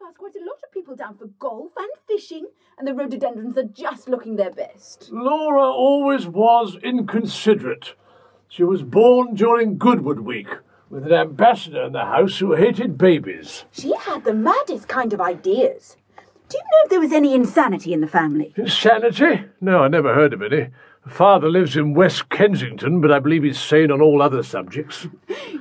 passed quite a lot of people down for golf and fishing, and the rhododendrons are just looking their best. Laura always was inconsiderate. She was born during Goodwood Week, with an ambassador in the house who hated babies. She had the maddest kind of ideas. Do you know if there was any insanity in the family? Insanity? No, I never heard of any. Father lives in West Kensington, but I believe he's sane on all other subjects.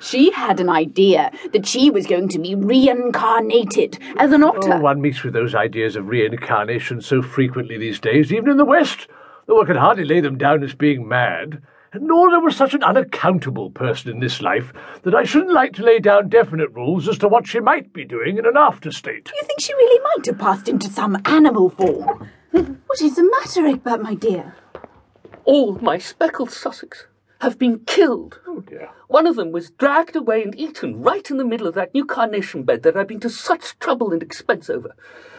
She had an idea that she was going to be reincarnated as an otter. Oh, one meets with those ideas of reincarnation so frequently these days, even in the West, though I can hardly lay them down as being mad. And Laura was such an unaccountable person in this life that I shouldn't like to lay down definite rules as to what she might be doing in an after state. You think she really might have passed into some animal form? what is the matter, Egbert, my dear? All my speckled Sussex have been killed. Oh dear. One of them was dragged away and eaten right in the middle of that new carnation bed that I've been to such trouble and expense over.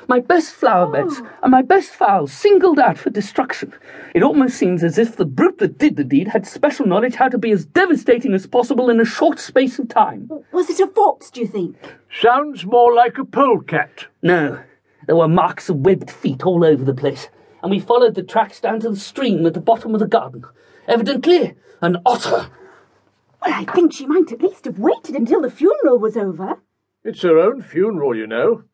My best flower beds oh. and my best fowls singled out for destruction. It almost seems as if the brute that did the deed had special knowledge how to be as devastating as possible in a short space of time. Was it a fox, do you think? Sounds more like a polecat. No, there were marks of webbed feet all over the place, and we followed the tracks down to the stream at the bottom of the garden. Evidently, an otter. Well, I think she might at least have waited until the funeral was over. It's her own funeral, you know.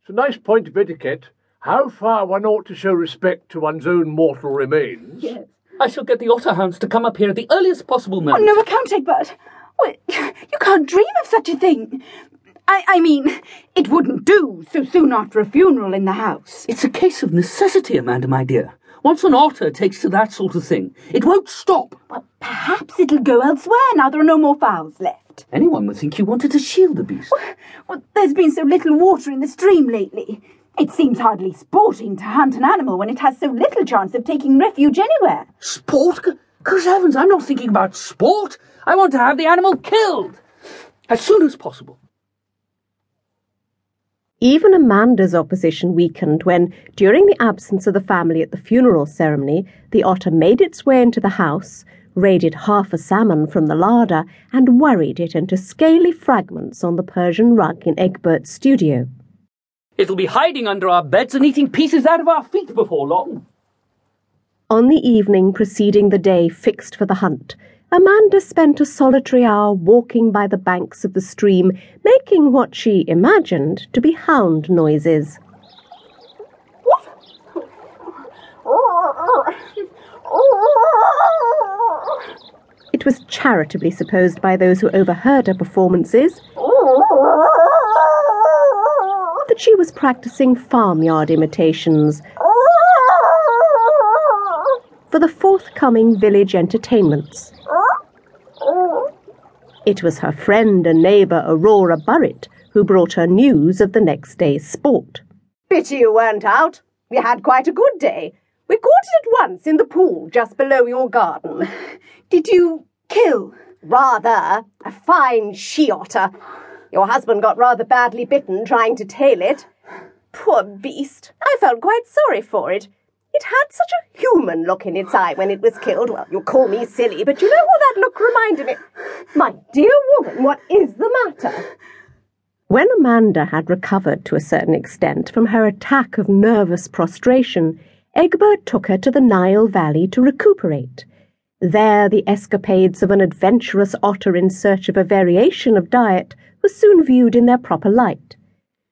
It's a nice point of etiquette. How far one ought to show respect to one's own mortal remains. Yes. I shall get the otter hounds to come up here at the earliest possible On moment. Oh, no account, Egbert. Well, you can't dream of such a thing. I, I mean, it wouldn't do so soon after a funeral in the house. It's a case of necessity, Amanda, my dear. Once an otter takes to that sort of thing, it won't stop. Well, perhaps it'll go elsewhere now there are no more fowls left. Anyone would think you wanted to shield the beast. Well, there's been so little water in the stream lately. It seems hardly sporting to hunt an animal when it has so little chance of taking refuge anywhere. Sport? Good heavens, I'm not thinking about sport. I want to have the animal killed. As soon as possible. Even Amanda's opposition weakened when, during the absence of the family at the funeral ceremony, the otter made its way into the house, raided half a salmon from the larder, and worried it into scaly fragments on the Persian rug in Egbert's studio. It'll be hiding under our beds and eating pieces out of our feet before long. On the evening preceding the day fixed for the hunt, Amanda spent a solitary hour walking by the banks of the stream, making what she imagined to be hound noises. It was charitably supposed by those who overheard her performances that she was practicing farmyard imitations for the forthcoming village entertainments. It was her friend and neighbour Aurora Burritt who brought her news of the next day's sport. Pity you weren't out. We had quite a good day. We caught it at once in the pool just below your garden. Did you kill? Rather, a fine she otter. Your husband got rather badly bitten trying to tail it. Poor beast. I felt quite sorry for it. It had such a human look in its eye when it was killed. Well, you call me silly, but you know what that look reminded me? My dear woman, what is the matter? When Amanda had recovered to a certain extent from her attack of nervous prostration, Egbert took her to the Nile Valley to recuperate. There, the escapades of an adventurous otter in search of a variation of diet were soon viewed in their proper light.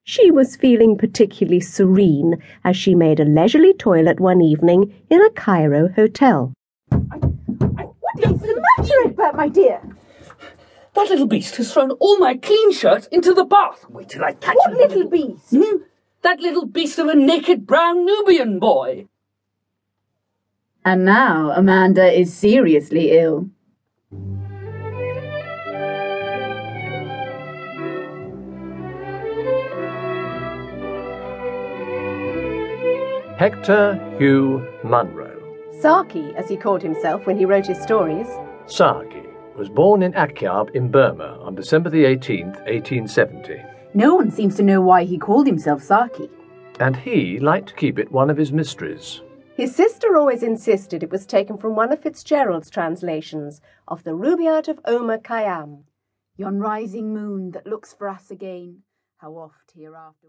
She was feeling particularly serene as she made a leisurely toilet one evening in a Cairo hotel. What is the matter, Egbert, my dear? That little beast has thrown all my clean shirts into the bath. Wait till I catch What him. little beast? Hmm? That little beast of a naked brown Nubian boy. And now Amanda is seriously ill. Hector Hugh Munro, Saki, as he called himself when he wrote his stories. Sagi, was born in Akyab in Burma on December the 18th, 1870, No one seems to know why he called himself Saki. and he liked to keep it one of his mysteries. His sister always insisted it was taken from one of Fitzgerald's translations of the Rubaiyat of Omar Khayyam. Yon rising moon that looks for us again, how oft hereafter.